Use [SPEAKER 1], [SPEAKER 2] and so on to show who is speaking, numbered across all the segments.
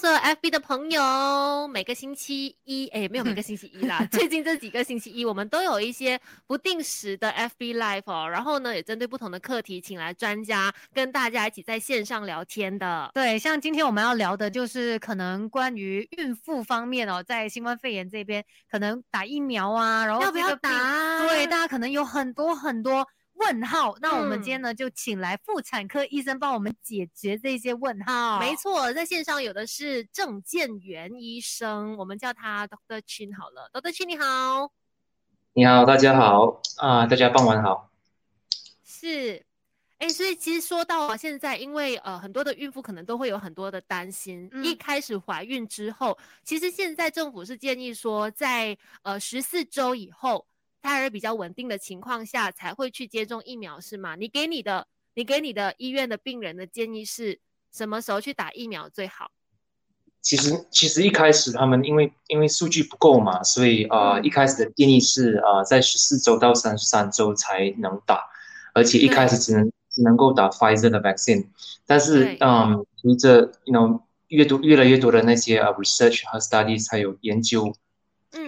[SPEAKER 1] 所有 FB 的朋友，每个星期一，哎，没有每个星期一啦，最近这几个星期一，我们都有一些不定时的 FB Live 哦。然后呢，也针对不同的课题，请来专家跟大家一起在线上聊天的。
[SPEAKER 2] 对，像今天我们要聊的就是可能关于孕妇方面哦，在新冠肺炎这边可能打疫苗啊，然后
[SPEAKER 1] 要不要打？
[SPEAKER 2] 对，大家可能有很多很多。问号，那我们今天呢就请来妇产科医生帮我们解决这些问号。
[SPEAKER 1] 没错，在线上有的是郑建元医生，我们叫他 Doctor Chin 好了。Doctor Chin 你好，
[SPEAKER 3] 你好，大家好啊，大家傍晚好。
[SPEAKER 1] 是，哎，所以其实说到啊现在，因为呃很多的孕妇可能都会有很多的担心，一开始怀孕之后，其实现在政府是建议说，在呃十四周以后。胎儿比较稳定的情况下才会去接种疫苗是吗？你给你的你给你的医院的病人的建议是什么时候去打疫苗最好？
[SPEAKER 3] 其实其实一开始他们因为因为数据不够嘛，所以呃一开始的建议是呃在十四周到三十三周才能打，而且一开始只能只能够打 Pfizer 的 vaccine。但是嗯随着 you know 越多越来越多的那些啊 research 和 studies 还有研究，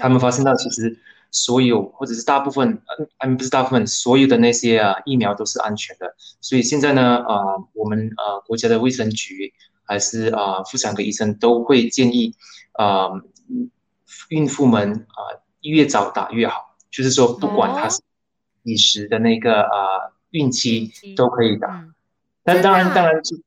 [SPEAKER 3] 他们发现到其实。所有或者是大部分，嗯，不是大部分，所有的那些啊疫苗都是安全的。所以现在呢，啊，我们啊国家的卫生局还是啊妇产科医生都会建议，啊，孕妇们啊越早打越好，就是说不管她是几时的那个啊孕期都可以打。但当然，当然，就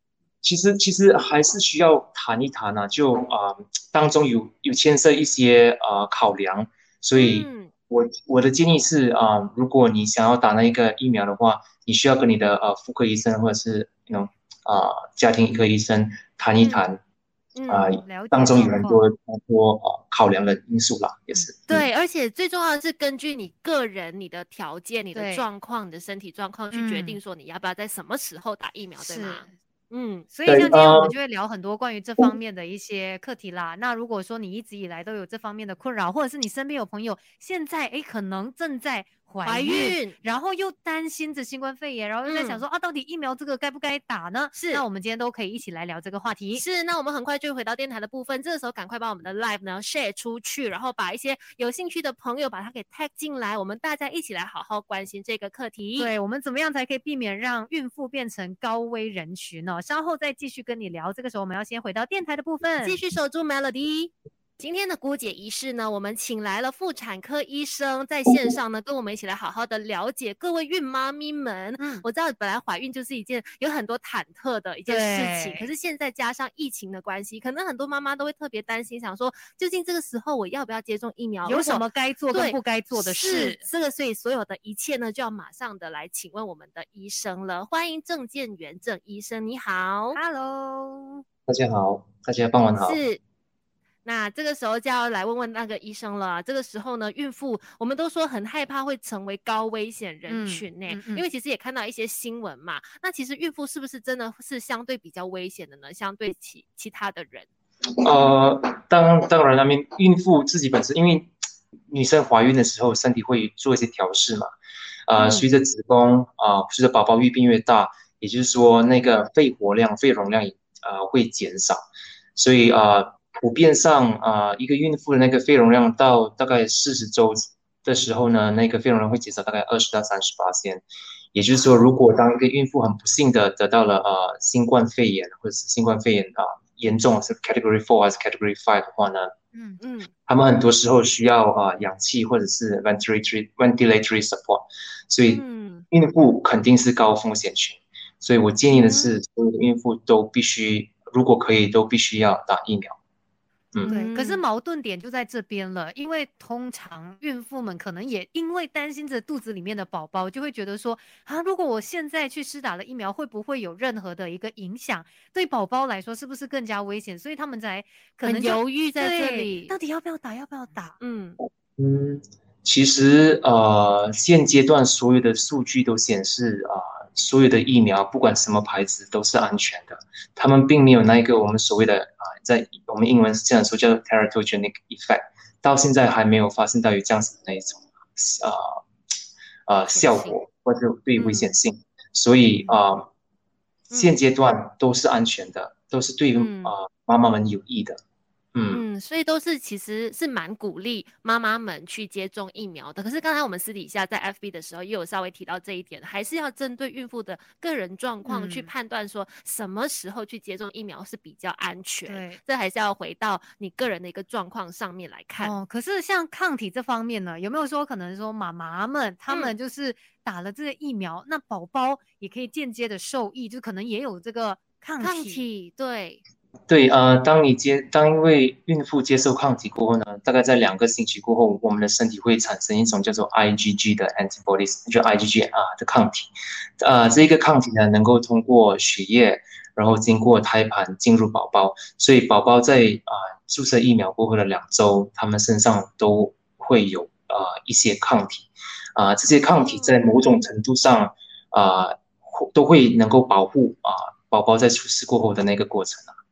[SPEAKER 3] 其实其实还是需要谈一谈啊，就啊当中有有牵涉一些啊考量，所以。我我的建议是啊，如果你想要打那一个疫苗的话，你需要跟你的呃妇科医生或者是那种啊家庭科医生谈一谈，啊，当中有很多很多呃考量的因素啦，也是。
[SPEAKER 1] 对，而且最重要的是根据你个人、你的条件、你的状况、你的身体状况去决定说你要不要在什么时候打疫苗，对吗？
[SPEAKER 2] 嗯，所以像今天我们就会聊很多关于这方面的一些课题啦。那如果说你一直以来都有这方面的困扰，或者是你身边有朋友现在哎可能正在。怀孕，然后又担心着新冠肺炎，然后又在想说啊，到底疫苗这个该不该打呢？是，那我们今天都可以一起来聊这个话题。
[SPEAKER 1] 是，那我们很快就回到电台的部分，这个时候赶快把我们的 live 呢 share 出去，然后把一些有兴趣的朋友把它给 tag 进来，我们大家一起来好好关心这个课题。
[SPEAKER 2] 对我们怎么样才可以避免让孕妇变成高危人群呢？稍后再继续跟你聊。这个时候我们要先回到电台的部分，
[SPEAKER 1] 继续守住 melody。今天的姑姐仪式呢，我们请来了妇产科医生在线上呢，跟我们一起来好好的了解各位孕妈咪们。嗯，我知道本来怀孕就是一件有很多忐忑的一件事情，可是现在加上疫情的关系，可能很多妈妈都会特别担心，想说究竟这个时候我要不要接种疫苗？
[SPEAKER 2] 有什么该做跟不该做的事？
[SPEAKER 1] 这个，所以所有的一切呢，就要马上的来请问我们的医生了。欢迎郑建元郑医生，你好
[SPEAKER 2] ，Hello，
[SPEAKER 3] 大家好，大家傍晚好。
[SPEAKER 1] 是。那这个时候就要来问问那个医生了。这个时候呢，孕妇我们都说很害怕会成为高危险人群呢，因为其实也看到一些新闻嘛。那其实孕妇是不是真的是相对比较危险的呢？相对其其他的人？
[SPEAKER 3] 呃，当当然，那边孕妇自己本身，因为女生怀孕的时候身体会做一些调试嘛。呃，随着子宫啊，随着宝宝越变越大，也就是说那个肺活量、肺容量呃会减少，所以啊。普遍上啊，一个孕妇的那个肺容量到大概四十周的时候呢，那个肺容量会减少大概二十到三十八千。也就是说，如果当一个孕妇很不幸的得到了呃新冠肺炎或者是新冠肺炎啊严重是 Category Four 还是 Category Five 的话呢，嗯嗯，他们很多时候需要啊氧气或者是 ventilatory ventilatory support，所以孕妇肯定是高风险群。所以我建议的是，所有的孕妇都必须，如果可以，都必须要打疫苗。
[SPEAKER 2] 对，可是矛盾点就在这边了，因为通常孕妇们可能也因为担心着肚子里面的宝宝，就会觉得说啊，如果我现在去施打了疫苗，会不会有任何的一个影响？对宝宝来说，是不是更加危险？所以他们才可能
[SPEAKER 1] 犹豫在这里，
[SPEAKER 2] 到底要不要打？要不要打？
[SPEAKER 3] 嗯嗯，其实呃，现阶段所有的数据都显示啊。所有的疫苗，不管什么牌子，都是安全的。他们并没有那一个我们所谓的啊，在我们英文是这样说，叫做 teratogenic effect，到现在还没有发生到有这样子的那一种啊啊效果或者对危险性。所以啊，现阶段都是安全的，都是对啊妈妈们有益的。
[SPEAKER 1] 嗯，所以都是其实是蛮鼓励妈妈们去接种疫苗的。可是刚才我们私底下在 FB 的时候，也有稍微提到这一点，还是要针对孕妇的个人状况去判断，说什么时候去接种疫苗是比较安全。
[SPEAKER 2] 对，
[SPEAKER 1] 这还是要回到你个人的一个状况上面来看。
[SPEAKER 2] 哦，可是像抗体这方面呢，有没有说可能说妈妈们他们就是打了这个疫苗，那宝宝也可以间接的受益，就可能也有这个抗
[SPEAKER 1] 体。对。
[SPEAKER 3] 对，呃，当你接，当因为孕妇接受抗体过后呢，大概在两个星期过后，我们的身体会产生一种叫做 IgG 的 antibodies，就 IgG 啊的抗体，呃，这一个抗体呢，能够通过血液，然后经过胎盘进入宝宝，所以宝宝在啊注射疫苗过后的两周，他们身上都会有呃一些抗体，啊，这些抗体在某种程度上啊，都会能够保护啊宝宝在出世过后的那个过程啊。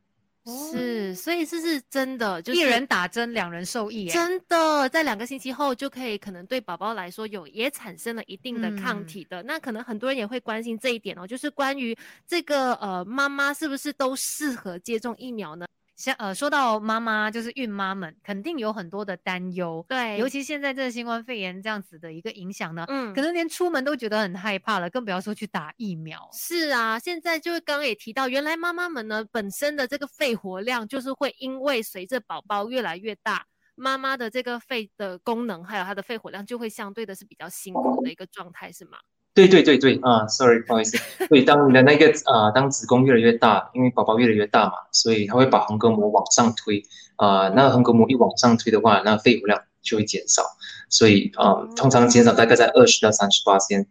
[SPEAKER 1] 是，所以这是真的，就是
[SPEAKER 2] 一人打针，两人受益。
[SPEAKER 1] 真的，在两个星期后就可以，可能对宝宝来说有也产生了一定的抗体的。那可能很多人也会关心这一点哦，就是关于这个呃，妈妈是不是都适合接种疫苗呢？
[SPEAKER 2] 像呃，说到妈妈，就是孕妈们，肯定有很多的担忧。
[SPEAKER 1] 对，
[SPEAKER 2] 尤其现在这个新冠肺炎这样子的一个影响呢，嗯，可能连出门都觉得很害怕了，更不要说去打疫苗。
[SPEAKER 1] 是啊，现在就是刚刚也提到，原来妈妈们呢本身的这个肺活量，就是会因为随着宝宝越来越大，妈妈的这个肺的功能还有她的肺活量就会相对的是比较辛苦的一个状态，是吗？
[SPEAKER 3] 对对对对啊，sorry，不好意思。所以当你的那个啊，当子宫越来越大，因为宝宝越来越大嘛，所以它会把横膈膜往上推啊。那横膈膜一往上推的话，那肺活量就会减少。所以啊，通常减少大概在二十到三十八先。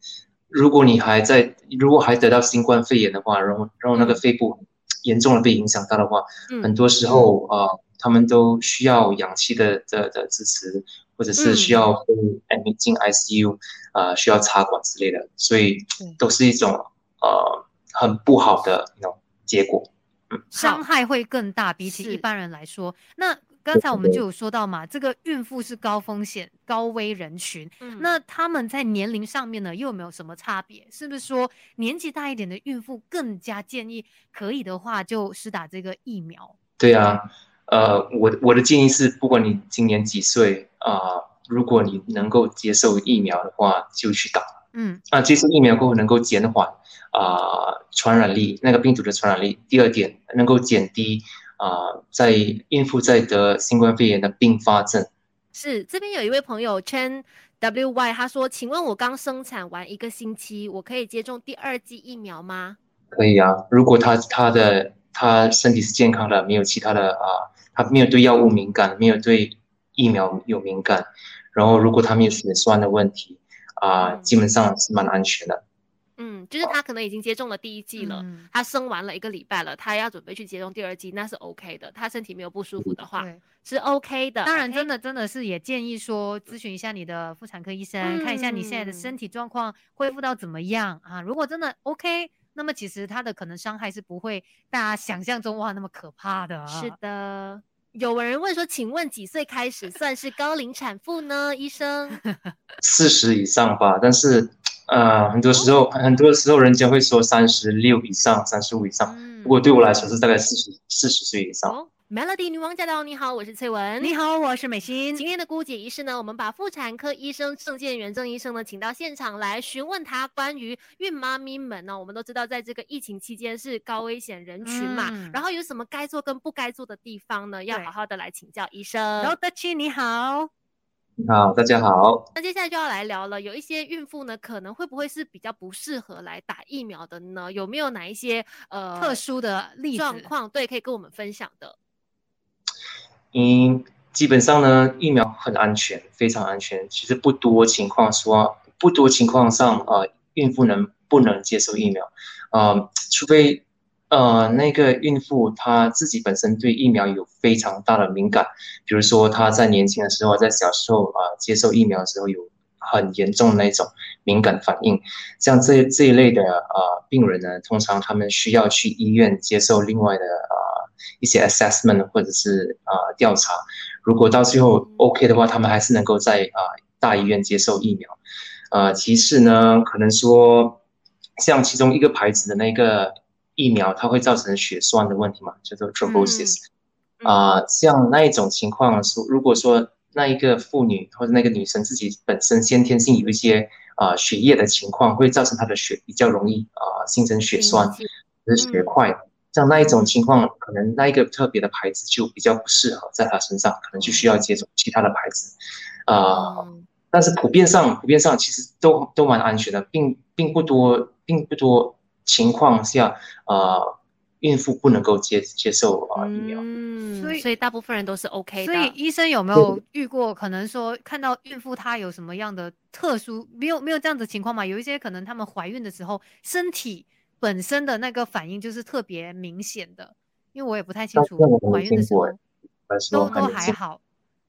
[SPEAKER 3] 如果你还在，如果还得到新冠肺炎的话，然后然后那个肺部严重的被影响到的话，很多时候啊，他们都需要氧气的的的支持。或者是需要被 admit 进 ICU，啊，需要插管之类的，所以都是一种呃很不好的那种结果，
[SPEAKER 2] 嗯，伤害会更大，比起一般人来说。那刚才我们就有说到嘛，这个孕妇是高风险、高危人群，那他们在年龄上面呢，又有没有什么差别？是不是说年纪大一点的孕妇更加建议可以的话就施打这个疫苗？
[SPEAKER 3] 对啊。呃，我我的建议是，不管你今年几岁啊，如果你能够接受疫苗的话，就去打。嗯，那接受疫苗过后能够减缓啊传染力，那个病毒的传染力。第二点，能够减低啊在孕妇在得新冠肺炎的并发症。
[SPEAKER 1] 是，这边有一位朋友 Chen W Y，他说，请问我刚生产完一个星期，我可以接种第二剂疫苗吗？
[SPEAKER 3] 可以啊，如果他他的他身体是健康的，没有其他的啊。他没有对药物敏感，没有对疫苗有敏感，然后如果他没有血栓的问题，啊，基本上是蛮安全的。
[SPEAKER 1] 嗯，就是他可能已经接种了第一剂了，他生完了一个礼拜了，他要准备去接种第二剂，那是 OK 的。他身体没有不舒服的话，是 OK 的。
[SPEAKER 2] 当然，真的真的是也建议说咨询一下你的妇产科医生，看一下你现在的身体状况恢复到怎么样啊？如果真的 OK。那么其实它的可能伤害是不会大家想象中哇那么可怕的。
[SPEAKER 1] 是的，有人问说，请问几岁开始算是高龄产妇呢？医生，
[SPEAKER 3] 四十以上吧。但是，呃，很多时候很多时候人家会说三十六以上、三十五以上。不过对我来说是大概四十四十岁以上。
[SPEAKER 1] Melody 女王驾到！你好，我是翠文。
[SPEAKER 2] 你好，我是美心。
[SPEAKER 1] 今天的姑姐仪式呢，我们把妇产科医生郑建元郑医生呢请到现场来询问他关于孕妈咪们呢。我们都知道，在这个疫情期间是高危险人群嘛，然后有什么该做跟不该做的地方呢？要好好的来请教医生。
[SPEAKER 2] 罗德奇，你好。
[SPEAKER 3] 你好，大家好。
[SPEAKER 1] 那接下来就要来聊了，有一些孕妇呢，可能会不会是比较不适合来打疫苗的呢？有没有哪一些呃
[SPEAKER 2] 特殊的例
[SPEAKER 1] 状况？对，可以跟我们分享的。
[SPEAKER 3] 因基本上呢，疫苗很安全，非常安全。其实不多情况说，不多情况上啊，孕妇能不能接受疫苗？啊，除非呃那个孕妇她自己本身对疫苗有非常大的敏感，比如说她在年轻的时候，在小时候啊接受疫苗的时候有很严重那种敏感反应，像这这一类的啊病人呢，通常他们需要去医院接受另外的。一些 assessment 或者是啊调查，如果到最后 OK 的话，他们还是能够在啊大医院接受疫苗。呃，其次呢，可能说像其中一个牌子的那个疫苗，它会造成血栓的问题嘛，叫做 thrombosis。啊，像那一种情况，说如果说那一个妇女或者那个女生自己本身先天性有一些啊血液的情况，会造成她的血比较容易啊形成血栓，就是血块。像那一种情况，可能那一个特别的牌子就比较不适合在他身上，可能就需要接种其他的牌子。啊，但是普遍上，普遍上其实都都蛮安全的，并并不多，并不多情况下啊。孕妇不能够接接受啊疫苗，
[SPEAKER 1] 所以所以大部分人都是 OK
[SPEAKER 2] 的。所以医生有没有遇过可能说看到孕妇她有什么样的特殊，没有没有这样子情况嘛？有一些可能她们怀孕的时候身体本身的那个反应就是特别明显的，因为我也不太清楚怀孕的时候都都还好。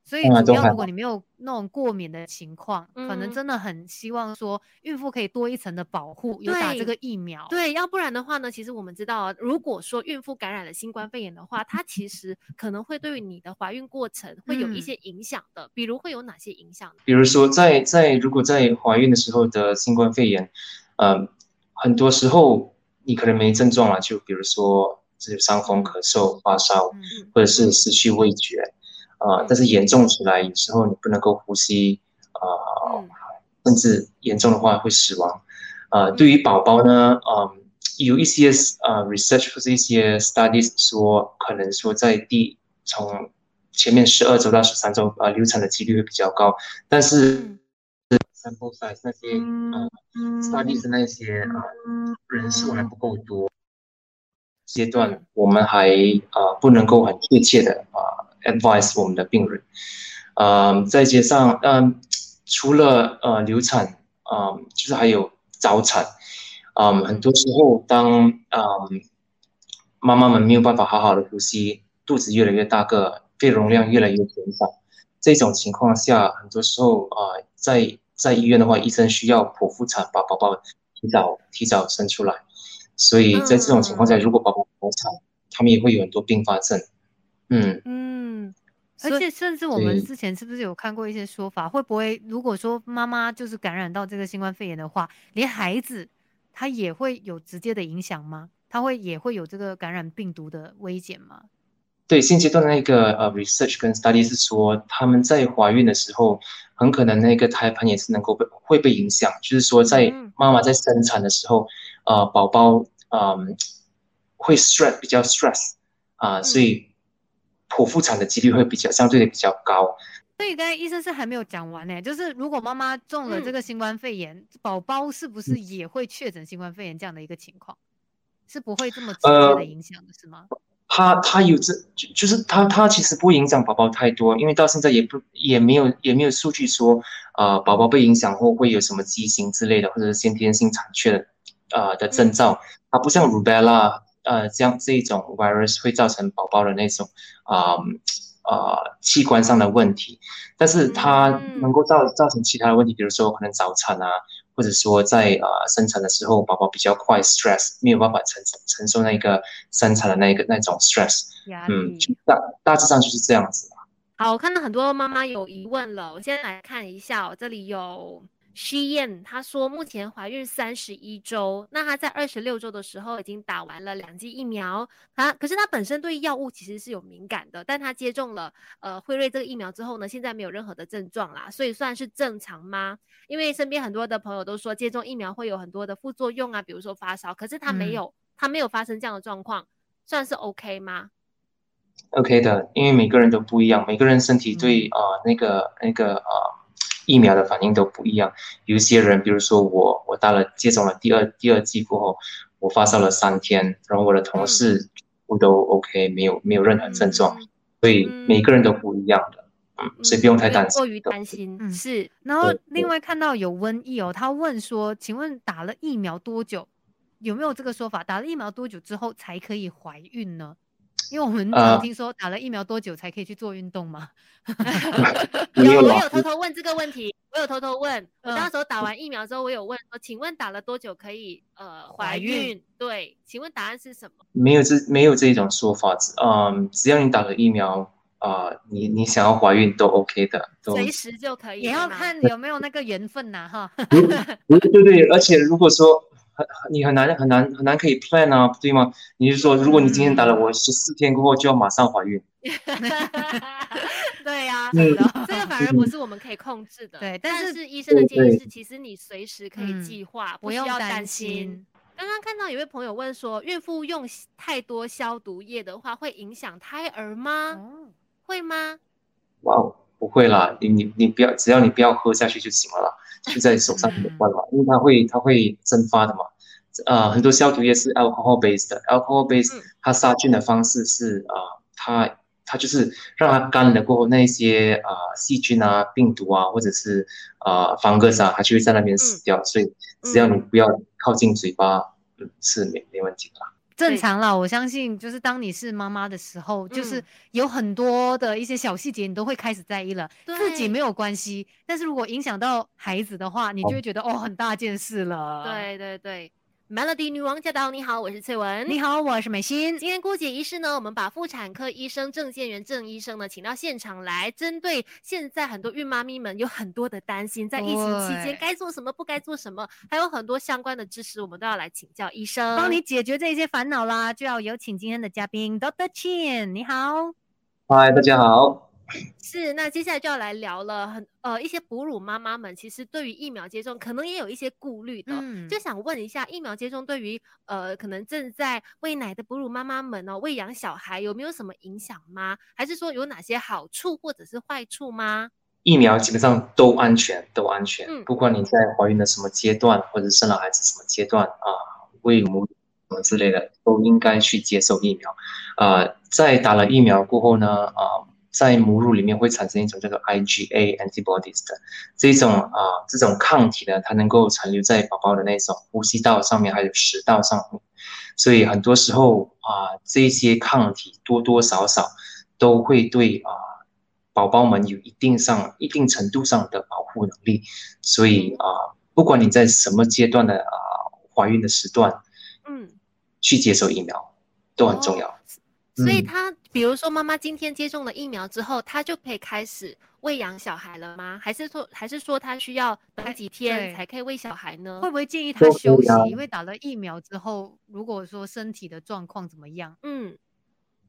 [SPEAKER 2] 所以主要，如果你没有那种过敏的情况，可能真的很希望说孕妇可以多一层的保护，有打这个疫苗。
[SPEAKER 1] 对，要不然的话呢，其实我们知道，如果说孕妇感染了新冠肺炎的话，它其实可能会对于你的怀孕过程会有一些影响的。比如会有哪些影响？
[SPEAKER 3] 比如说，在在如果在怀孕的时候的新冠肺炎，嗯，很多时候你可能没症状了，就比如说是伤风、咳嗽、发烧，或者是失去味觉。啊，但是严重起来，有时候你不能够呼吸，啊，甚至严重的话会死亡。啊，对于宝宝呢，嗯，有一些啊 research 或者一些 studies 说，可能说在第从前面十二周到十三周啊流产的几率会比较高，但是 sample size 那些嗯 studies 那些啊人数还不够多，阶段我们还啊不能够很确切的啊。advise 我们的病人，嗯，再加上嗯，除了呃流产，嗯，就是还有早产，嗯，很多时候当嗯妈妈们没有办法好好的呼吸，肚子越来越大个，肺容量越来越减少，这种情况下，很多时候啊，在在医院的话，医生需要剖腹产把宝宝提早提早生出来，所以在这种情况下，如果宝宝早产，他们也会有很多并发症，嗯嗯。
[SPEAKER 2] 而且，甚至我们之前是不是有看过一些说法？会不会如果说妈妈就是感染到这个新冠肺炎的话，连孩子他也会有直接的影响吗？他会也会有这个感染病毒的危险吗？
[SPEAKER 3] 对，现阶段的那个呃 research 跟 study 是说，他们在怀孕的时候，很可能那个胎盘也是能够被会被影响。就是说，在妈妈在生产的时候，呃，宝宝嗯会 stress 比较 stress 啊，所以。剖腹产的几率会比较相对的比较高，
[SPEAKER 2] 所以刚才医生是还没有讲完呢，就是如果妈妈中了这个新冠肺炎，宝宝是不是也会确诊新冠肺炎这样的一个情况？是不会这么直接的影响的是吗？
[SPEAKER 3] 他他有这就就是他他其实不会影响宝宝太多，因为到现在也不也没有也没有数据说啊宝宝被影响后会有什么畸形之类的，或者是先天性残缺的啊的征兆，它不像 rubella。呃，这样这一种 virus 会造成宝宝的那种啊啊器官上的问题，但是它能够造造成其他的问题，比如说可能早产啊，或者说在呃生产的时候宝宝比较快 stress 没有办法承承受那个生产的那个那种 stress，嗯，大大致上就是这样子。
[SPEAKER 1] 好，我看到很多妈妈有疑问了，我先来看一下哦，这里有。虚燕她说，目前怀孕三十一周，那她在二十六周的时候已经打完了两剂疫苗，她可是她本身对药物其实是有敏感的，但她接种了呃辉瑞这个疫苗之后呢，现在没有任何的症状啦，所以算是正常吗？因为身边很多的朋友都说接种疫苗会有很多的副作用啊，比如说发烧，可是她没有，她没有发生这样的状况，算是 OK 吗
[SPEAKER 3] ？OK 的，因为每个人都不一样，每个人身体对啊那个那个啊。疫苗的反应都不一样，有一些人，比如说我，我到了接种了第二第二剂过后，我发烧了三天，然后我的同事我都 OK，没有没有任何症状，所以每个人都不一样的，嗯，所以不用太担心。
[SPEAKER 1] 过于担心，嗯
[SPEAKER 2] 是。然后另外看到有瘟疫哦，他问说，请问打了疫苗多久？有没有这个说法？打了疫苗多久之后才可以怀孕呢？因为我们有听说打了疫苗多久才可以去做运动吗？
[SPEAKER 1] 有，我有偷偷问这个问题，我有偷偷问。我那时候打完疫苗之后，我有问说，请问打了多久可以呃怀孕？对，请问答案是什么？
[SPEAKER 3] 没有这没有这一种说法，嗯，只要你打了疫苗啊，你你想要怀孕都 OK 的，
[SPEAKER 1] 随时就可以。
[SPEAKER 2] 也要看有没有那个缘分呐，哈。
[SPEAKER 3] 对对对，而且如果说很你很难很难很难可以 plan 啊，对吗？你是说，如果你今天打了，我十四天过后就要马上怀孕？
[SPEAKER 1] 对呀，这个反而不是我们可以控制的。
[SPEAKER 2] 对，
[SPEAKER 1] 但是医生的建议是，其实你随时可以计划，不
[SPEAKER 2] 要
[SPEAKER 1] 担
[SPEAKER 2] 心。
[SPEAKER 1] 刚刚看到有位朋友问说，孕妇用太多消毒液的话，会影响胎儿吗？会吗？
[SPEAKER 3] 哇，不会啦，你你你不要，只要你不要喝下去就行了啦，就在手上就关了，因为它会它会蒸发的嘛。呃，很多消毒液是 alcohol based 的，alcohol based 它杀菌的方式是啊，它它就是让它干了过后，那些啊细菌啊、病毒啊，或者是啊 fungus 啊，它就会在那边死掉。所以只要你不要靠近嘴巴，嗯，是没没问题的。
[SPEAKER 2] 正常啦，我相信就是当你是妈妈的时候，就是有很多的一些小细节，你都会开始在意了。自己没有关系，但是如果影响到孩子的话，你就会觉得哦，很大件事了。
[SPEAKER 1] 对对对。Melody 女王驾到！你好，我是翠文。
[SPEAKER 2] 你好，我是美心。
[SPEAKER 1] 今天姑姐医师呢，我们把妇产科医生郑建元郑医生呢，请到现场来，针对现在很多孕妈咪们有很多的担心，在疫情期间该做什么，不该做什么，还有很多相关的知识，我们都要来请教医生，
[SPEAKER 2] 帮你解决这些烦恼啦。就要有请今天的嘉宾 Doctor Chin，你好。
[SPEAKER 3] 嗨，大家好。
[SPEAKER 1] 是，那接下来就要来聊了。很呃，一些哺乳妈妈们其实对于疫苗接种可能也有一些顾虑的，就想问一下，疫苗接种对于呃可能正在喂奶的哺乳妈妈们呢，喂养小孩有没有什么影响吗？还是说有哪些好处或者是坏处吗？
[SPEAKER 3] 疫苗基本上都安全，都安全。嗯，不管你在怀孕的什么阶段，或者生了孩子什么阶段啊，喂母什么之类的，都应该去接受疫苗。啊，在打了疫苗过后呢，啊。在母乳里面会产生一种叫做 IgA antibodies 的这种啊，这种抗体呢，它能够残留在宝宝的那种呼吸道上面，还有食道上面，所以很多时候啊，这些抗体多多少少都会对啊宝宝们有一定上一定程度上的保护能力，所以啊，不管你在什么阶段的啊怀孕的时段，嗯，去接受疫苗都很重要。
[SPEAKER 1] 所以。他，比如说妈妈今天接种了疫苗之后，她就可以开始喂养小孩了吗？还是说，还是说她需要等几天才可以喂小孩呢？
[SPEAKER 2] 会不会建议她休息？因为打了疫苗之后，如果说身体的状况怎么样？
[SPEAKER 1] 嗯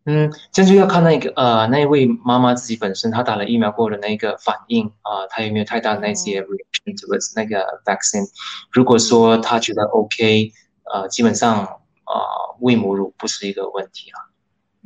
[SPEAKER 3] 嗯，这就要看那个呃，那位妈妈自己本身，她打了疫苗过的那个反应啊，她有没有太大的那些 reaction towards 那个 vaccine？如果说她觉得 OK，呃，基本上啊，喂母乳不是一个问题啊。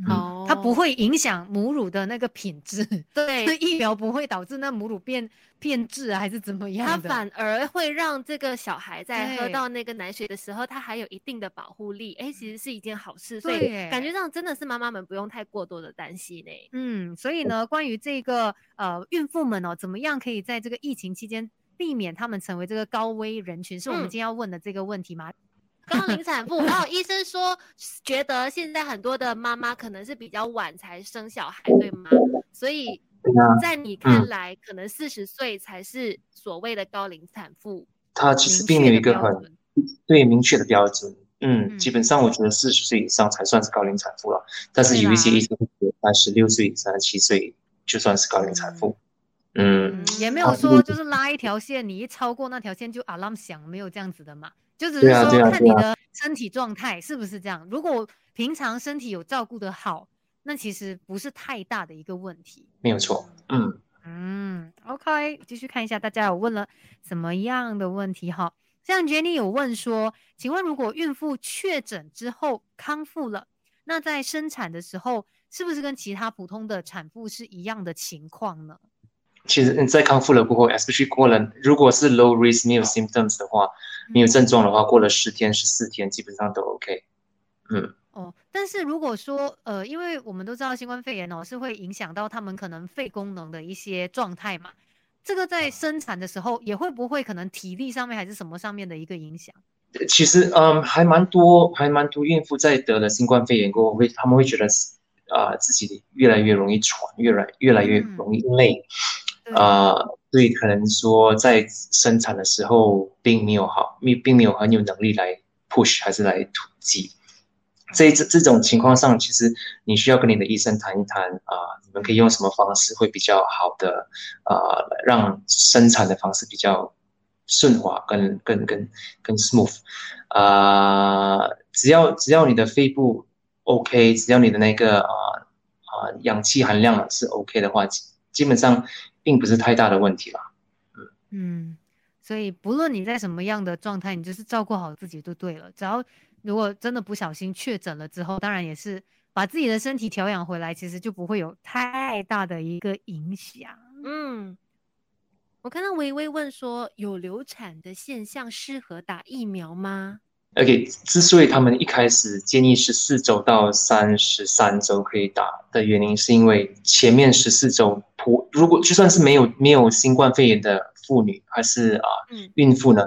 [SPEAKER 2] 哦，它不会影响母乳的那个品质，
[SPEAKER 1] 对，
[SPEAKER 2] 疫苗不会导致那母乳变变质还是怎么样
[SPEAKER 1] 它反而会让这个小孩在喝到那个奶水的时候，它还有一定的保护力。哎，其实是一件好事，所以感觉上真的是妈妈们不用太过多的担心嘞。
[SPEAKER 2] 嗯，所以呢，关于这个呃孕妇们哦，怎么样可以在这个疫情期间避免他们成为这个高危人群，是我们今天要问的这个问题吗？
[SPEAKER 1] 高龄产妇，然后医生说，觉得现在很多的妈妈可能是比较晚才生小孩，对吗？所以在你看来，可能四十岁才是所谓的高龄产妇。
[SPEAKER 3] 它其实并没有一个很对明确的标准。嗯，基本上我觉得四十岁以上才算是高龄产妇了。但是有一些医生觉得十六岁、三十七岁就算是高龄产妇。嗯，
[SPEAKER 2] 也没有说就是拉一条线，你一超过那条线就 alarm 响，没有这样子的嘛。就只是说看你的身体状态是不是这样。如果平常身体有照顾的好，那其实不是太大的一个问题。
[SPEAKER 3] 没有错。嗯
[SPEAKER 2] 嗯，OK，继续看一下大家有问了什么样的问题哈。像 Jenny 有问说，请问如果孕妇确诊之后康复了，那在生产的时候是不是跟其他普通的产妇是一样的情况呢？
[SPEAKER 3] 其实你在康复了过后，especially 过了，如果是 low risk 没有 symptoms 的话，没有症状的话，过了十天、十四天，基本上都 OK。嗯。
[SPEAKER 2] 哦，但是如果说，呃，因为我们都知道新冠肺炎哦，是会影响到他们可能肺功能的一些状态嘛，这个在生产的时候也会不会可能体力上面还是什么上面的一个影响？
[SPEAKER 3] 其实，嗯，还蛮多，还蛮多孕妇在得了新冠肺炎过后，会他们会觉得，啊，自己越来越容易喘，越来越来越容易累。啊，所以可能说在生产的时候并没有好，并并没有很有能力来 push 还是来突击。这这这种情况上，其实你需要跟你的医生谈一谈啊，你们可以用什么方式会比较好的啊，让生产的方式比较顺滑，更更更更 smooth。啊，只要只要你的肺部 OK，只要你的那个啊啊氧气含量是 OK 的话，基本上并不是太大的问题啦。
[SPEAKER 2] 嗯嗯，所以不论你在什么样的状态，你就是照顾好自己就对了。只要如果真的不小心确诊了之后，当然也是把自己的身体调养回来，其实就不会有太大的一个影响。嗯，
[SPEAKER 1] 我看到微微问说，有流产的现象适合打疫苗吗
[SPEAKER 3] ？OK，之所以他们一开始建议十四周到三十三周可以打的原因，是因为前面十四周普如果就算是没有没有新冠肺炎的妇女还是啊孕妇呢？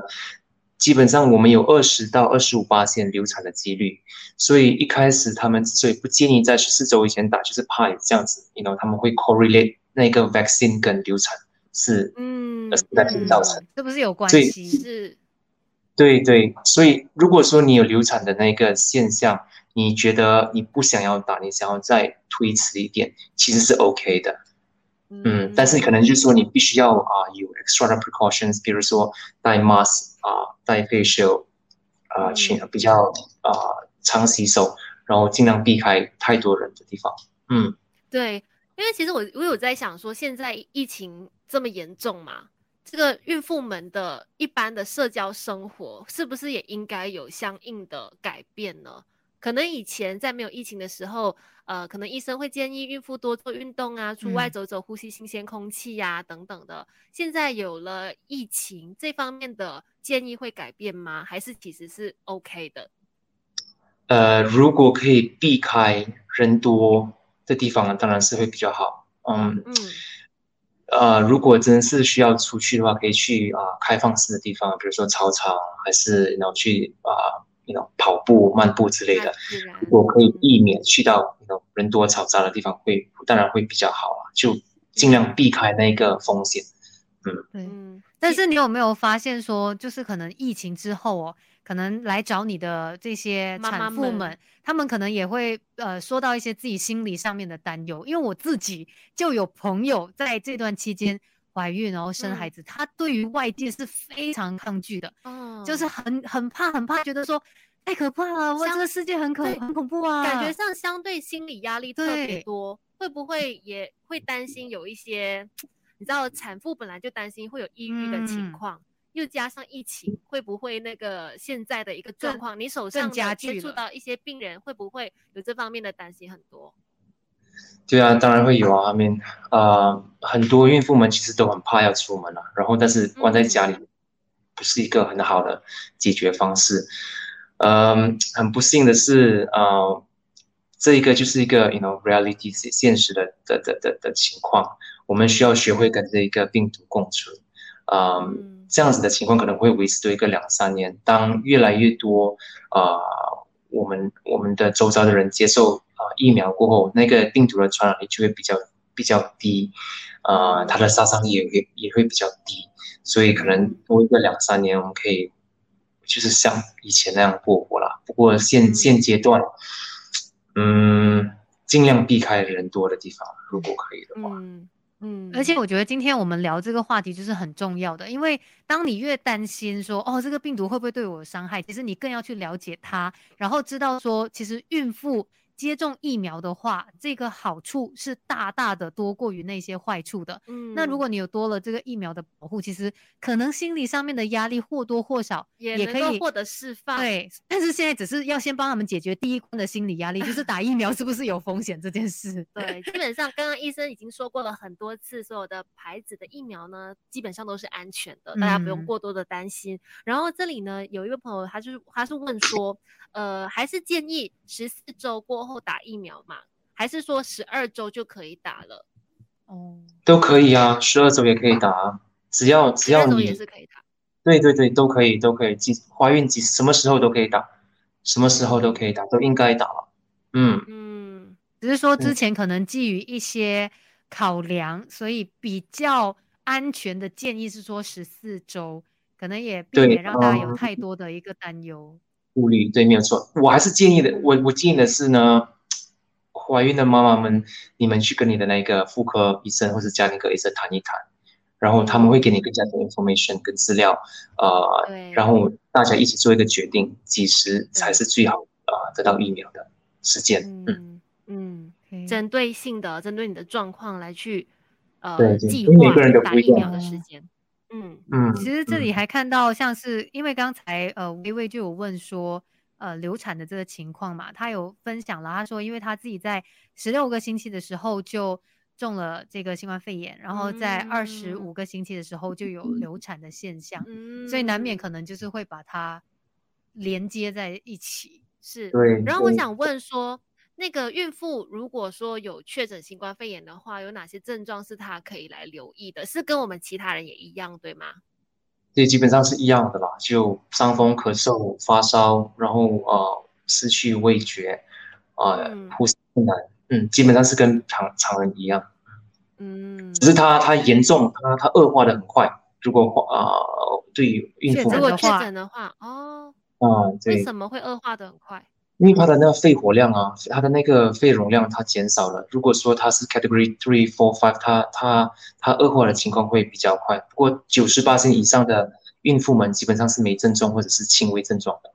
[SPEAKER 3] 基本上我们有二十到二十五八线流产的几率，所以一开始他们之所以不建议在十四周以前打，就是怕有这样子，you know，他们会 correlate 那个 vaccine 跟流产是嗯在造成，
[SPEAKER 2] 这不是有关系？
[SPEAKER 1] 是，
[SPEAKER 3] 对对，所以如果说你有流产的那个现象，你觉得你不想要打，你想要再推迟一点，其实是 OK 的。嗯，但是可能就是说你必须要啊有 extra precautions，比如说戴 mask 啊，戴 facial 啊，去比较啊常洗手，然后尽量避开太多人的地方。嗯，
[SPEAKER 1] 对，因为其实我我有在想说，现在疫情这么严重嘛，这个孕妇们的一般的社交生活是不是也应该有相应的改变呢？可能以前在没有疫情的时候，呃，可能医生会建议孕妇多做运动啊，出外走走，呼吸新鲜空气呀，等等的。现在有了疫情，这方面的建议会改变吗？还是其实是 OK 的？
[SPEAKER 3] 呃，如果可以避开人多的地方，当然是会比较好。嗯嗯。呃，如果真的是需要出去的话，可以去啊开放式的地方，比如说操场，还是然后去啊。那种跑步、漫步之类的，如果可以避免去到那种人多嘈杂的地方，会当然会比较好啊，就尽量避开那个风险。
[SPEAKER 2] 嗯，对。但是你有没有发现说，就是可能疫情之后哦，可能来找你的这些产妇们，他们可能也会呃说到一些自己心理上面的担忧。因为我自己就有朋友在这段期间。怀孕然后生孩子，她对于外界是非常抗拒的，嗯，就是很很怕很怕，觉得说太可怕了，哇，这个世界很可很恐怖啊，
[SPEAKER 1] 感觉上相对心理压力特别多，会不会也会担心有一些，你知道产妇本来就担心会有抑郁的情况，又加上疫情，会不会那个现在的一个状况，你手上接触到一些病人，会不会有这方面的担心很多？
[SPEAKER 3] 对啊，当然会有啊。后面啊，很多孕妇们其实都很怕要出门啊，然后但是关在家里不是一个很好的解决方式。嗯，很不幸的是，呃，这一个就是一个 you know reality 现实的的的的的情况。我们需要学会跟这一个病毒共存。嗯，这样子的情况可能会维持多一个两三年。当越来越多啊，我们我们的周遭的人接受。啊，疫苗过后，那个病毒的传染力就会比较比较低，呃，它的杀伤力也也也会比较低，所以可能多一个两三年，我们可以就是像以前那样过活了。不过现现阶段，嗯，尽量避开人多的地方，如果可以的话。嗯
[SPEAKER 2] 嗯。而且我觉得今天我们聊这个话题就是很重要的，因为当你越担心说哦这个病毒会不会对我有伤害，其实你更要去了解它，然后知道说其实孕妇。接种疫苗的话，这个好处是大大的多过于那些坏处的。嗯，那如果你有多了这个疫苗的保护，其实可能心理上面的压力或多或少也可以
[SPEAKER 1] 获得释放。
[SPEAKER 2] 对，但是现在只是要先帮他们解决第一关的心理压力，就是打疫苗是不是有风险这件事。
[SPEAKER 1] 对，基本上刚刚医生已经说过了很多次，所有的牌子的疫苗呢，基本上都是安全的，大家不用过多的担心。然后这里呢，有一位朋友，他就是他是问说，呃，还是建议十四周过后。打疫苗嘛，还是说十二周就可以打了？
[SPEAKER 3] 哦，都可以啊，十二周也可以打，只要只要你
[SPEAKER 1] 也是可以打。
[SPEAKER 3] 对对对，都可以都可以，几怀孕几什么时候都可以打，什么时候都可以打，都应该打了。嗯
[SPEAKER 2] 嗯，只是说之前可能基于一些考量，所以比较安全的建议是说十四周，可能也避免让大家有太多的一个担忧。
[SPEAKER 3] 顾虑对，没有错。我还是建议的，我我建议的是呢，怀孕的妈妈们，你们去跟你的那个妇科医生或者家庭科医生谈一谈，然后他们会给你更加多 information 跟资料，呃，然后大家一起做一个决定，几时才是最好呃得到疫苗的时间。
[SPEAKER 1] 嗯嗯，针对性的针对你的状况来去呃计
[SPEAKER 3] 划
[SPEAKER 1] 打疫苗的时间。
[SPEAKER 2] 嗯嗯，其实这里还看到像是因为刚才呃微微就有问说呃流产的这个情况嘛，他有分享了，他说因为他自己在十六个星期的时候就。中了这个新冠肺炎，然后在二十五个星期的时候就有流产的现象，所以难免可能就是会把它连接在一起。
[SPEAKER 1] 是，
[SPEAKER 3] 对。
[SPEAKER 1] 然后我想问说，那个孕妇如果说有确诊新冠肺炎的话，有哪些症状是她可以来留意的？是跟我们其他人也一样，对吗？
[SPEAKER 3] 对，基本上是一样的啦，就伤风、咳嗽、发烧，然后呃失去味觉，呃呼吸困难。嗯，基本上是跟常常人一样，
[SPEAKER 1] 嗯，
[SPEAKER 3] 只是他他严重，他他恶化的很快。如果啊，对于孕妇
[SPEAKER 1] 如果确诊的话，哦，
[SPEAKER 3] 啊，
[SPEAKER 1] 为什么会恶化的很快？
[SPEAKER 3] 因为他的那个肺活量啊，他的那个肺容量它减少了。如果说他是 Category Three、Four、Five，他他他恶化的情况会比较快。不过九十八岁以上的孕妇们基本上是没症状或者是轻微症状的。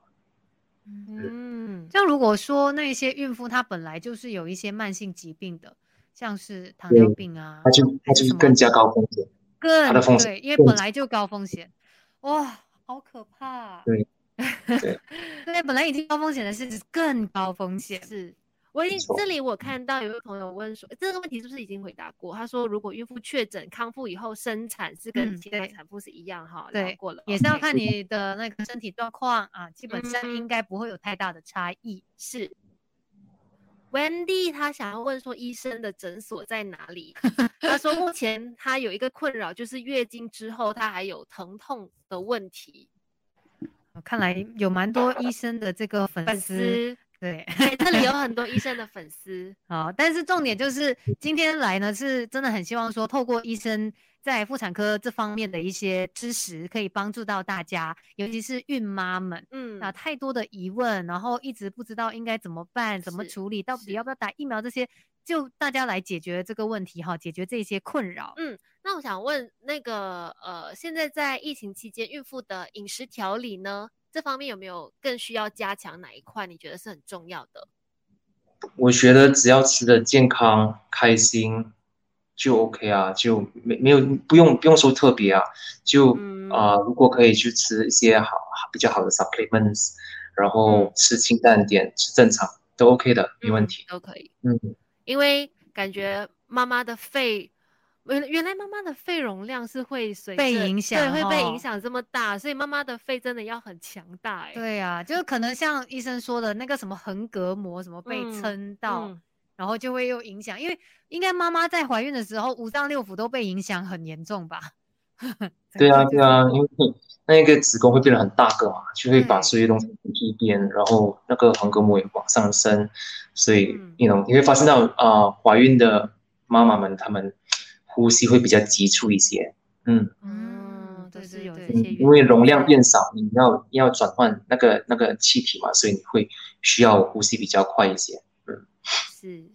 [SPEAKER 2] 嗯像如果说那些孕妇她本来就是有一些慢性疾病的，像是糖尿病啊，
[SPEAKER 3] 那就那就更加高风险，
[SPEAKER 2] 更对，因为本来就高风险，哇，好可怕。
[SPEAKER 3] 对 对，
[SPEAKER 2] 对，本来已经高风险的是更高风险
[SPEAKER 1] 是。我已经这里我看到有位朋友问说，这个问题是不是已经回答过？他说，如果孕妇确诊康复以后生产是跟其他产妇是一样哈？
[SPEAKER 2] 对，
[SPEAKER 1] 过了，
[SPEAKER 2] 也是要看你的那个身体状况啊，基本上应该不会有太大的差异。
[SPEAKER 1] 是，Wendy 他想要问说，医生的诊所在哪里？他说目前他有一个困扰，就是月经之后他还有疼痛的问题。
[SPEAKER 2] 看来有蛮多医生的这个粉丝。对，
[SPEAKER 1] 这里有很多医生的 粉丝
[SPEAKER 2] 好，但是重点就是今天来呢，是真的很希望说，透过医生在妇产科这方面的一些知识，可以帮助到大家，尤其是孕妈们，嗯，啊，太多的疑问，然后一直不知道应该怎么办，怎么处理，到底要不要打疫苗，这些就大家来解决这个问题哈，解决这些困扰。
[SPEAKER 1] 嗯，那我想问那个呃，现在在疫情期间，孕妇的饮食调理呢？这方面有没有更需要加强哪一块？你觉得是很重要的？
[SPEAKER 3] 我觉得只要吃的健康、开心就 OK 啊，就没没有不用不用说特别啊，就啊，如果可以去吃一些好比较好的 supplements，然后吃清淡点，吃正常都 OK 的，没问题，
[SPEAKER 1] 都可以。嗯，因为感觉妈妈的肺。原原来妈妈的肺容量是会随
[SPEAKER 2] 被影响，
[SPEAKER 1] 对，会被影响这么大，所以妈妈的肺真的要很强大，哎，
[SPEAKER 2] 对啊，就是可能像医生说的那个什么横膈膜什么被撑到，然后就会又影响，因为应该妈妈在怀孕的时候五脏六腑都被影响很严重吧？
[SPEAKER 3] 对啊，对啊，因为那个子宫会变得很大个嘛，就会把所有东西挤一边，然后那个横膈膜也往上升，所以你能你会发现到啊，怀孕的妈妈们她们。呼吸会比较急促一些，
[SPEAKER 1] 嗯。嗯，都是有这些原因，
[SPEAKER 3] 因为容量变少，你要要转换那个那个气体嘛，所以你会需要呼吸比较快一些，
[SPEAKER 1] 嗯，是。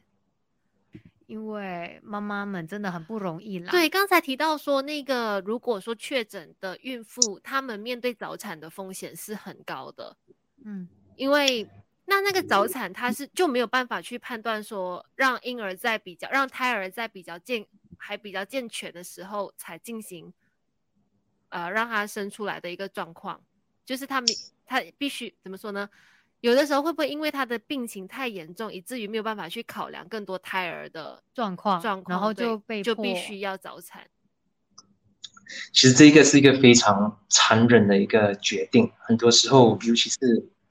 [SPEAKER 2] 因为妈妈们真的很不容易啦。
[SPEAKER 1] 对，刚才提到说那个，如果说确诊的孕妇，她们面对早产的风险是很高的，嗯，因为那那个早产，它是就没有办法去判断说让婴儿在比较让胎儿在比较健。还比较健全的时候才进行，呃，让它生出来的一个状况，就是他们他必须怎么说呢？有的时候会不会因为他的病情太严重，以至于没有办法去考量更多胎儿的
[SPEAKER 2] 状况，
[SPEAKER 1] 状况，
[SPEAKER 2] 然后就被
[SPEAKER 1] 就必须要早产。
[SPEAKER 3] 其实这个是一个非常残忍的一个决定，很多时候，尤其是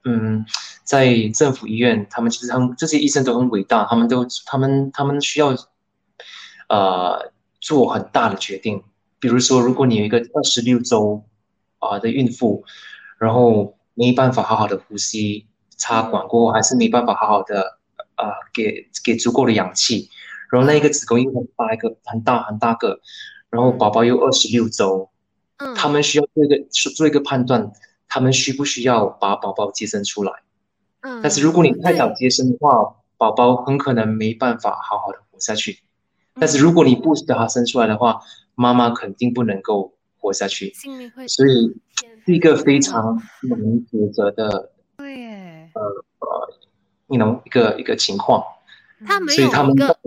[SPEAKER 3] 嗯，在政府医院，他们其实他们这些医生都很伟大，他们都他们他们需要。呃，做很大的决定，比如说，如果你有一个二十六周啊的孕妇，然后没办法好好的呼吸，插管过后还是没办法好好的啊给给足够的氧气，然后那一个子宫又很大一个很大很大个，然后宝宝又二十六周，嗯，他们需要做一个做一个判断，他们需不需要把宝宝接生出来？嗯，但是如果你太早接生的话，宝宝很可能没办法好好的活下去。但是如果你不把它生出来的话，妈妈肯定不能够活下去，所以是一个非常难抉择的，
[SPEAKER 2] 对，
[SPEAKER 3] 呃呃，你能一个一个情况，
[SPEAKER 1] 他。没有一个，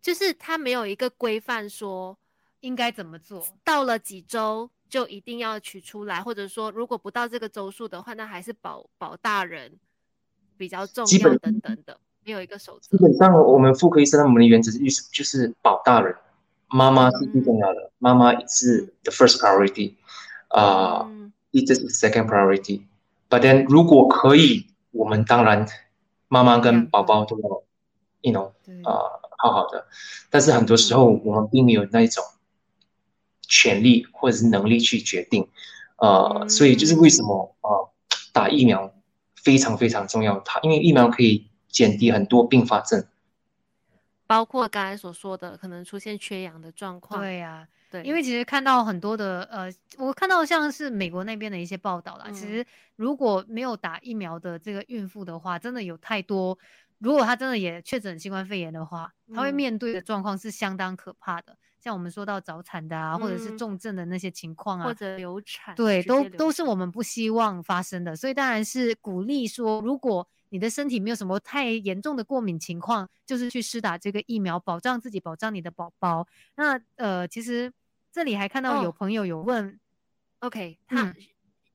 [SPEAKER 1] 就是他没有一个规范说
[SPEAKER 2] 应该怎么做，
[SPEAKER 1] 到了几周就一定要取出来，或者说如果不到这个周数的话，那还是保保大人比较重要等等的。没有一个守则。基
[SPEAKER 3] 本上，我们妇科医生他们的原则是就是保大人，妈妈是最重要的，妈妈是 the first priority，啊，一直是 second priority。But then，如果可以，我们当然妈妈跟宝宝都要，you know，啊，好好的。但是很多时候我们并没有那一种权利或者是能力去决定，呃，所以就是为什么啊，打疫苗非常非常重要。它因为疫苗可以。减低很多并发症，
[SPEAKER 1] 包括刚才所说的可能出现缺氧的状况。
[SPEAKER 2] 对呀，对，因为其实看到很多的呃，我看到像是美国那边的一些报道啦，其实如果没有打疫苗的这个孕妇的话，真的有太多，如果她真的也确诊新冠肺炎的话，她会面对的状况是相当可怕的。像我们说到早产的啊，或者是重症的那些情况啊，
[SPEAKER 1] 或者流产，
[SPEAKER 2] 对，都都是我们不希望发生的。所以当然是鼓励说，如果你的身体没有什么太严重的过敏情况，就是去施打这个疫苗，保障自己，保障你的宝宝。那呃，其实这里还看到有朋友有问
[SPEAKER 1] ，OK，他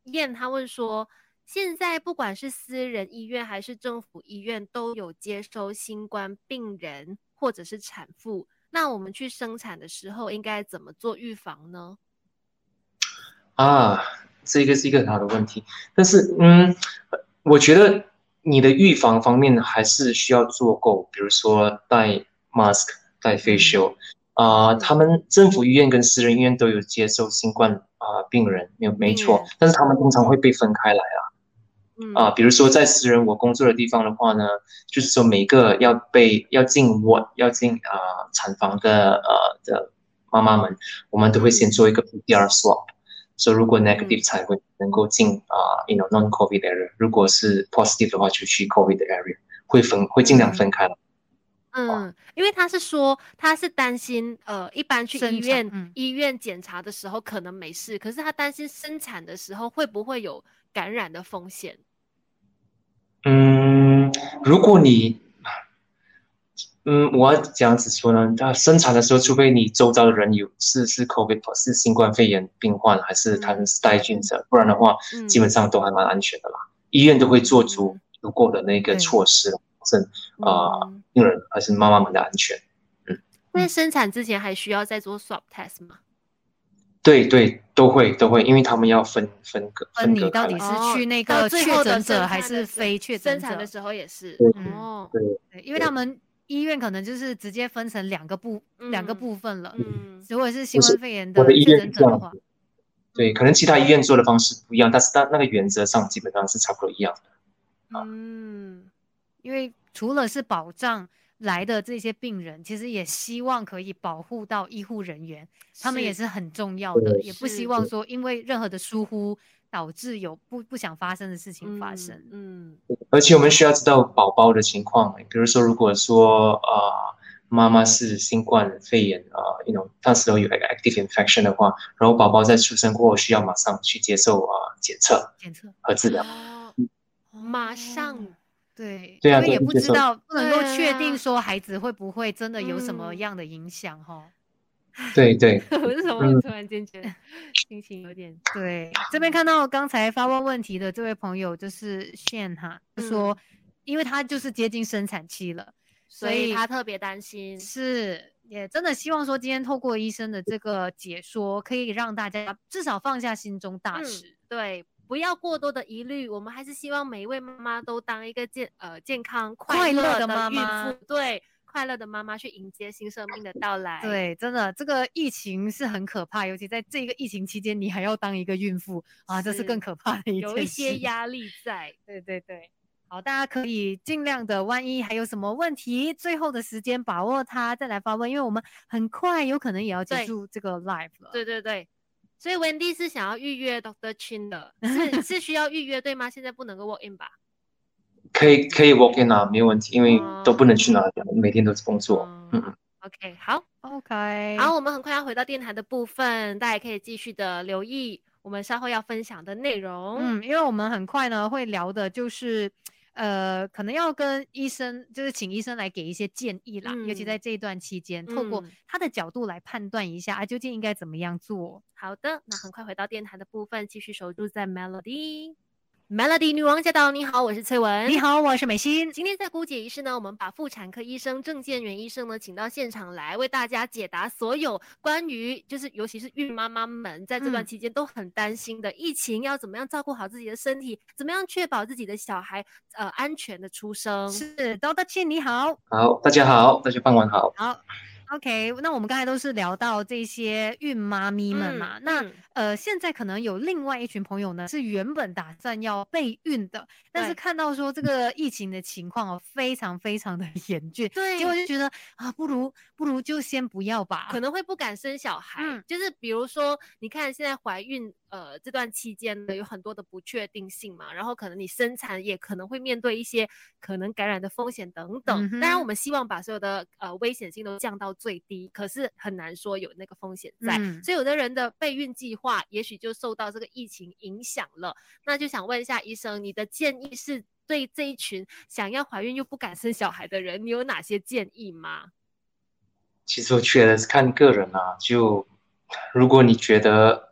[SPEAKER 1] 燕他问说，现在不管是私人医院还是政府医院，都有接收新冠病人或者是产妇，那我们去生产的时候应该怎么做预防呢？
[SPEAKER 3] 啊，这个是一个很好的问题，但是嗯，我觉得。你的预防方面还是需要做够，比如说戴 mask、戴 facial 啊。他们政府医院跟私人医院都有接受新冠啊病人，没有没错。但是他们通常会被分开来啊。啊，比如说在私人我工作的地方的话呢，就是说每个要被要进我要进啊产房的呃的妈妈们，我们都会先做一个 PCR swab。所以如果 negative 才会能够进啊，you know non-COVID area。如果是 positive 的话，就去 COVID area，会分会尽量分开了。
[SPEAKER 1] 嗯，因为他是说他是担心呃，一般去医院医院检查的时候可能没事，可是他担心生产的时候会不会有感染的风险。
[SPEAKER 3] 嗯，如果你。嗯，我要这样子说呢，他生产的时候，除非你周遭的人有是是 COVID 是新冠肺炎病患，还是他们是带菌者，不然的话，基本上都还蛮安全的啦。医院都会做足足够的那个措施，保证啊病人还是妈妈们的安全。
[SPEAKER 1] 嗯，那生产之前还需要再做 swab test 吗？
[SPEAKER 3] 对对，都会都会，因为他们要分分隔
[SPEAKER 2] 分你到底是去那个确诊者还是非确诊
[SPEAKER 1] 者？生产的时候也是
[SPEAKER 3] 哦，对
[SPEAKER 2] 对，因为他们。医院可能就是直接分成两个部两个部分了。嗯，如果是新冠肺炎的确诊者的话，
[SPEAKER 3] 对，可能其他医院做的方式不一样，但是它那个原则上基本上是差不多一样的。
[SPEAKER 2] 嗯，因为除了是保障来的这些病人，其实也希望可以保护到医护人员，他们也是很重要的，也不希望说因为任何的疏忽。导致有不不想发生的事情发生，嗯，
[SPEAKER 3] 而且我们需要知道宝宝的情况，比如说，如果说啊，妈妈是新冠肺炎啊，一种那时候有 active infection 的话，然后宝宝在出生过后需要马上去接受啊检测、
[SPEAKER 2] 检测
[SPEAKER 3] 和治疗，
[SPEAKER 1] 马上，
[SPEAKER 2] 对，
[SPEAKER 3] 对啊，
[SPEAKER 2] 因为也不知道，不能够确定说孩子会不会真的有什么样的影响哈。
[SPEAKER 3] 对 对，
[SPEAKER 1] 为 什么突然间觉得 心情有点
[SPEAKER 2] 对？这边看到刚才发问问题的这位朋友就是炫哈，说因为他就是接近生产期了，
[SPEAKER 1] 所以他特别担心。
[SPEAKER 2] 是，也真的希望说今天透过医生的这个解说，可以让大家至少放下心中大石，
[SPEAKER 1] 对，不要过多的疑虑。我们还是希望每一位妈妈都当一个健呃健康
[SPEAKER 2] 快
[SPEAKER 1] 乐的
[SPEAKER 2] 妈妈，
[SPEAKER 1] 对。快乐的妈妈去迎接新生命的到来。
[SPEAKER 2] 对，真的，这个疫情是很可怕，尤其在这个疫情期间，你还要当一个孕妇啊，这是更可怕的一件
[SPEAKER 1] 有一些压力在。
[SPEAKER 2] 对对对，好，大家可以尽量的，万一还有什么问题，最后的时间把握它再来发问，因为我们很快有可能也要结束这个 live 了。
[SPEAKER 1] 对对对，所以 Wendy 是想要预约 Doctor Chin 的，是 是需要预约对吗？现在不能够 walk in 吧？
[SPEAKER 3] 可以可以 work in 啊，没有问题，因为都不能去哪里，每天都是工作。嗯
[SPEAKER 1] 嗯。OK，好
[SPEAKER 2] ，OK，
[SPEAKER 1] 好，我们很快要回到电台的部分，大家可以继续的留意我们稍后要分享的内容。
[SPEAKER 2] 嗯，因为我们很快呢会聊的就是，呃，可能要跟医生，就是请医生来给一些建议啦，尤其在这一段期间，透过他的角度来判断一下啊，究竟应该怎么样做。
[SPEAKER 1] 好的，那很快回到电台的部分，继续守住在 Melody。Melody 女王驾到！你好，我是崔文。
[SPEAKER 2] 你好，我是美心。
[SPEAKER 1] 今天在姑姐仪式呢，我们把妇产科医生郑建元医生呢请到现场来，为大家解答所有关于就是尤其是孕妈妈们在这段期间都很担心的疫情，要怎么样照顾好自己的身体，怎么样确保自己的小孩呃安全的出生。
[SPEAKER 2] 是，高德庆你好。
[SPEAKER 3] 好，大家好，大家傍晚好。
[SPEAKER 2] 好。OK，那我们刚才都是聊到这些孕妈咪们嘛，那呃，现在可能有另外一群朋友呢，是原本打算要备孕的，但是看到说这个疫情的情况哦，非常非常的 严峻，
[SPEAKER 1] 对，
[SPEAKER 2] 结果就觉得啊，不如不如就先不要吧，
[SPEAKER 1] 可能会不敢生小孩，就是比如说，你看现在怀孕。呃，这段期间呢，有很多的不确定性嘛，然后可能你生产也可能会面对一些可能感染的风险等等。当然，我们希望把所有的呃危险性都降到最低，可是很难说有那个风险在，所以有的人的备孕计划也许就受到这个疫情影响了。那就想问一下医生，你的建议是对这一群想要怀孕又不敢生小孩的人，你有哪些建议吗？
[SPEAKER 3] 其实我觉得是看个人啊，就如果你觉得。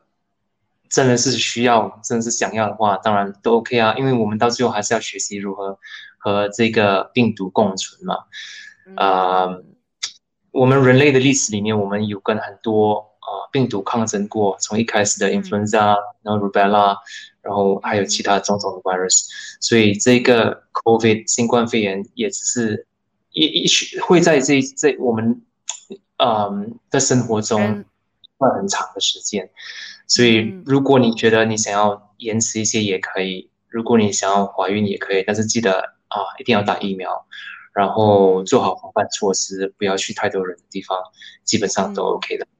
[SPEAKER 3] 真的是需要，真的是想要的话，当然都 OK 啊。因为我们到最后还是要学习如何和这个病毒共存嘛。啊，我们人类的历史里面，我们有跟很多啊病毒抗争过，从一开始的 influenza，然后 rubella，然后还有其他种种的 virus。所以这个 COVID 新冠肺炎也只是一一会在这这我们嗯的生活中。会很长的时间，所以如果你觉得你想要延迟一些也可以，如果你想要怀孕也可以，但是记得啊，一定要打疫苗，然后做好防范措施，不要去太多人的地方，基本上都 OK 的。
[SPEAKER 2] 嗯，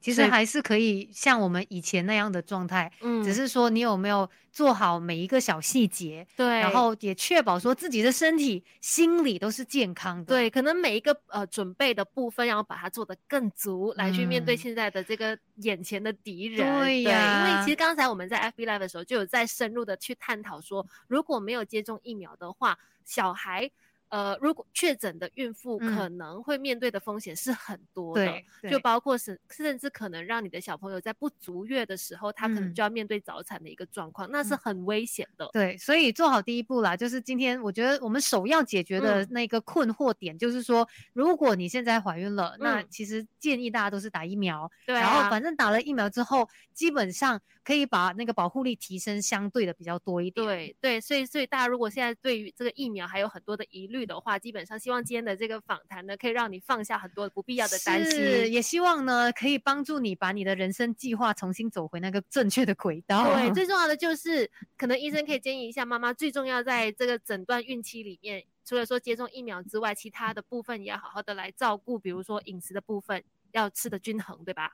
[SPEAKER 2] 其实还是可以像我们以前那样的状态，嗯，只是说你有没有做好每一个小细节，
[SPEAKER 1] 对，
[SPEAKER 2] 然后也确保说自己的身体、心理都是健康的，
[SPEAKER 1] 对，可能每一个呃准备的部分要把它做得更足，来去面对现在的这个眼前的敌人，
[SPEAKER 2] 对呀，
[SPEAKER 1] 因为其实刚才我们在 FB Live 的时候就有在深入的去探讨说，如果没有接种疫苗的话，小孩。呃，如果确诊的孕妇可能会面对的风险是很多的，就包括是甚至可能让你的小朋友在不足月的时候，他可能就要面对早产的一个状况，那是很危险的。
[SPEAKER 2] 对，所以做好第一步啦，就是今天我觉得我们首要解决的那个困惑点，就是说，如果你现在怀孕了，那其实建议大家都是打疫苗，
[SPEAKER 1] 对，
[SPEAKER 2] 然后反正打了疫苗之后，基本上可以把那个保护力提升相对的比较多一点。
[SPEAKER 1] 对对，所以所以大家如果现在对于这个疫苗还有很多的疑虑。的话，基本上希望今天的这个访谈呢，可以让你放下很多不必要的担心，
[SPEAKER 2] 也希望呢，可以帮助你把你的人生计划重新走回那个正确的轨道。
[SPEAKER 1] 对，最重要的就是，可能医生可以建议一下妈妈，最重要在这个诊断孕期里面，除了说接种疫苗之外，其他的部分也要好好的来照顾，比如说饮食的部分要吃的均衡，对吧？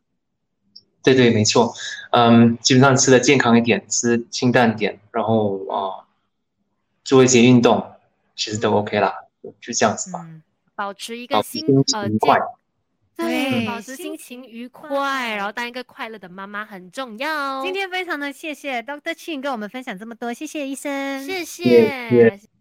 [SPEAKER 3] 对对，没错，嗯，基本上吃的健康一点，吃清淡点，然后啊，做一些运动。其实都 OK 啦，就这样子吧。
[SPEAKER 1] 保持一个心呃
[SPEAKER 3] 快，
[SPEAKER 1] 对，保持心情愉快，然后当一个快乐的妈妈很重要。
[SPEAKER 2] 今天非常的谢谢 Doctor Chin 跟我们分享这么多，谢谢医生，
[SPEAKER 1] 谢谢。